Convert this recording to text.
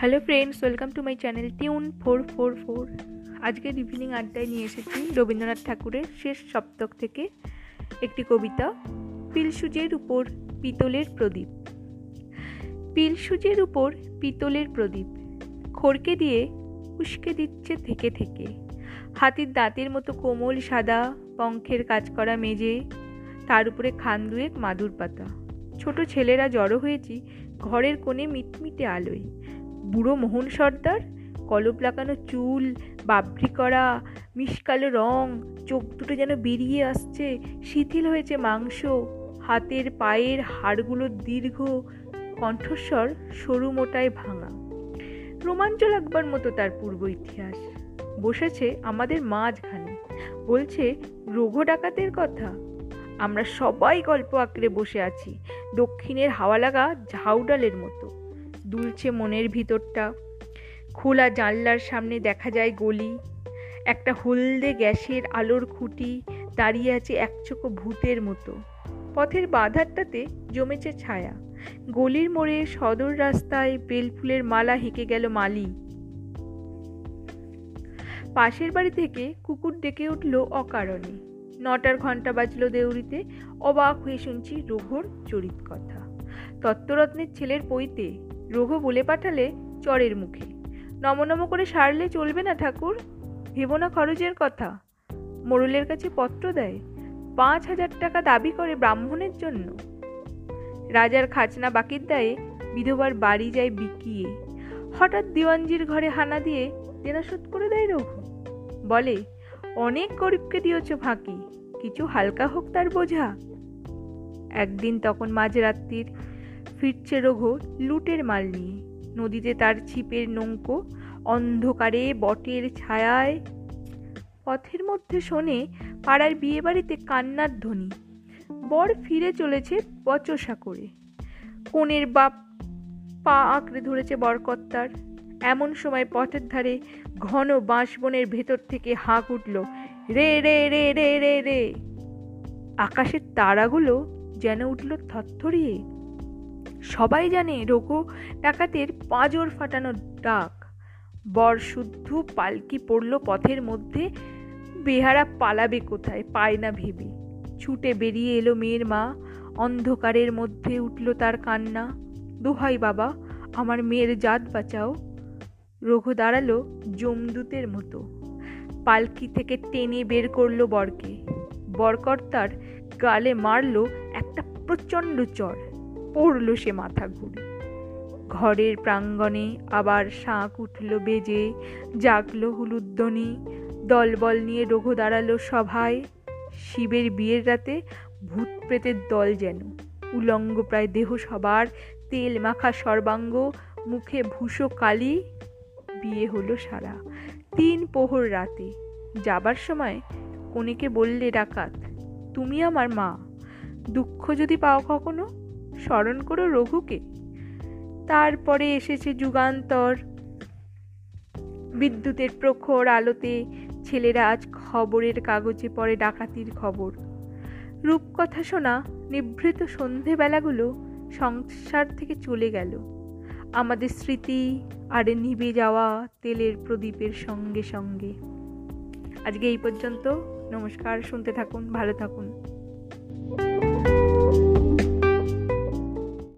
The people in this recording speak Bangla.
Hello friends welcome to my channel tune four four four আজকের ইভিনিং আড্ডায় নিয়ে এসেছি রবীন্দ্রনাথ ঠাকুরের শেষ সপ্তক থেকে একটি কবিতা, পিলসুজের উপর পিতলের প্রদীপ। পিলসুজের উপর পিতলের প্রদীপ, খড়কে দিয়ে উস্কে দিচ্ছে থেকে থেকে। হাতির দাঁতের মতো কোমল সাদা পঙ্খের কাজ করা মেজে, তার উপরে খান দুয়েক মাদুর পাতা। ছোট ছেলেরা জড়ো হয়েছি ঘরের কোণে মিটমিটে আলোয়। বুড়ো মোহন সর্দার, কলপ লাগানো চুল, বাবরি করা মিশকালো রং, চোখ দুটো যেন বেরিয়ে আসছে, শিথিল হয়েছে মাংস, হাতের পায়ের হাড়গুলো দীর্ঘ, কণ্ঠস্বর সরু মোটায় ভাঙা। রোমাঞ্চ লাগবার মতো তার পূর্ব ইতিহাস। বসেছে আমাদের মাঝখানে। বলছে রঘু ডাকাতের কথা। আমরা সবাই গল্প আঁকড়ে বসে আছি, দক্ষিণের হাওয়া লাগা ঝাউডালের মতো। দুলছে মনের ভিতরটা। খোলা জানলার সামনে দেখা যায় গলি। একটা হলদে গ্যাসের আলোর খুঁটি দাঁড়িয়ে আছে একচোখো ভূতের মতো। পথের বাধারটাতে জমেছে ছায়া। গলির মোড়ে সদর রাস্তায় বেলফুলের মালা হেঁকে গেল মালি। পাশের বাড়ি থেকে কুকুর ডেকে উঠল অকারণে। নটার ঘণ্টা বাজলো দেউরিতে। অবাক হয়ে শুনছি রঘুর চরিত কথা। তত্ত্বরত্নের ছেলের পইতে রঘু বলে পাঠালে চরের মুখে। নমনম করে সারলে চলবে না ঠাকুর? ভেব না খরচের কথা। মোড়লের কাছে পত্র দেয়, পাঁচ হাজার টাকা দাবি করে ব্রাহ্মণের জন্য। রাজার খাজনা বাকির দায়ে বিধবার বাড়ি যায় বিকিয়ে। হঠাৎ দিওয়ানজির ঘরে হানা দিয়ে দেনা শোধ করে দেয় রঘু। বলে, অনেক গরিবকে দিয়েছ ফাঁকি, কিছু হালকা হোক তার বোঝা। একদিন তখন মাঝরাত্রির ফিরছে রঘু লুটের মাল নিয়ে। নদীতে তার ছিপের নৌকো অন্ধকারে বটের ছায়ায় পথের মধ্যে শোনে পাড়ার বিয়ে বাড়িতে কান্নার ধ্বনি। বর ফিরে চলেছে বচসা করে। কোনের বাপ পা আঁকড়ে ধরেছে বরকর্তার। এমন সময় পথের ধারে ঘন বাঁশবনের ভেতর থেকে হাঁক উঠল, রে রে রে রে রে রে। আকাশের তারাগুলো যেন উঠল থরথরিয়ে। সবাই জানে রঘু ডাকাতের পাঁজর ফাটানো ডাক। বর শুদ্ধ পালকি পড়ল পথের মধ্যে। বেহারা পালাবে কোথায় পায় না ভেবে। ছুটে বেরিয়ে এলো মেয়ের মা। অন্ধকারের মধ্যে উঠল তার কান্না। দোহাই বাবা, আমার মেয়ের জাত বাঁচাও। রঘু দাঁড়াল জমদূতের মতো। পালকি থেকে টেনে বের করল বরকে। বরকর্তার গালে মারলো একটা প্রচণ্ড চড় পড়ল সে মাথা ঘুরে ঘরের প্রাঙ্গণে আবার শাঁখ উঠল বেজে, জাগলো হুলুদ্দনি দলবল নিয়ে রঘু দাঁড়াল সভায়। শিবের বিয়ের রাতে ভূত প্রেতের দল যেন, উলঙ্গ প্রায় দেহ সবার, তেল মাখা সর্বাঙ্গ, মুখে ভূষো কালি। বিয়ে হলো সারা তিন পোহর রাতে। যাবার সময় কনেকে বললে ডাকাত, তুমি আমার মা, দুঃখ যদি পাও কখনো? স্মরণ করো রঘুকে। তারপরে এসেছে যুগান্তর। বিদ্যুতের প্রখর আলোতে ছেলেরা আজ খবরের কাগজে পড়ে ডাকাতির খবর। রূপকথা শোনা নিভৃত সন্ধেবেলাগুলো সংসার থেকে চলে গেল। আমাদের স্মৃতি আর নিভে যাওয়া তেলের প্রদীপের সঙ্গে সঙ্গে। আজকে এই পর্যন্ত। নমস্কার, শুনতে থাকুন, ভালো থাকুন।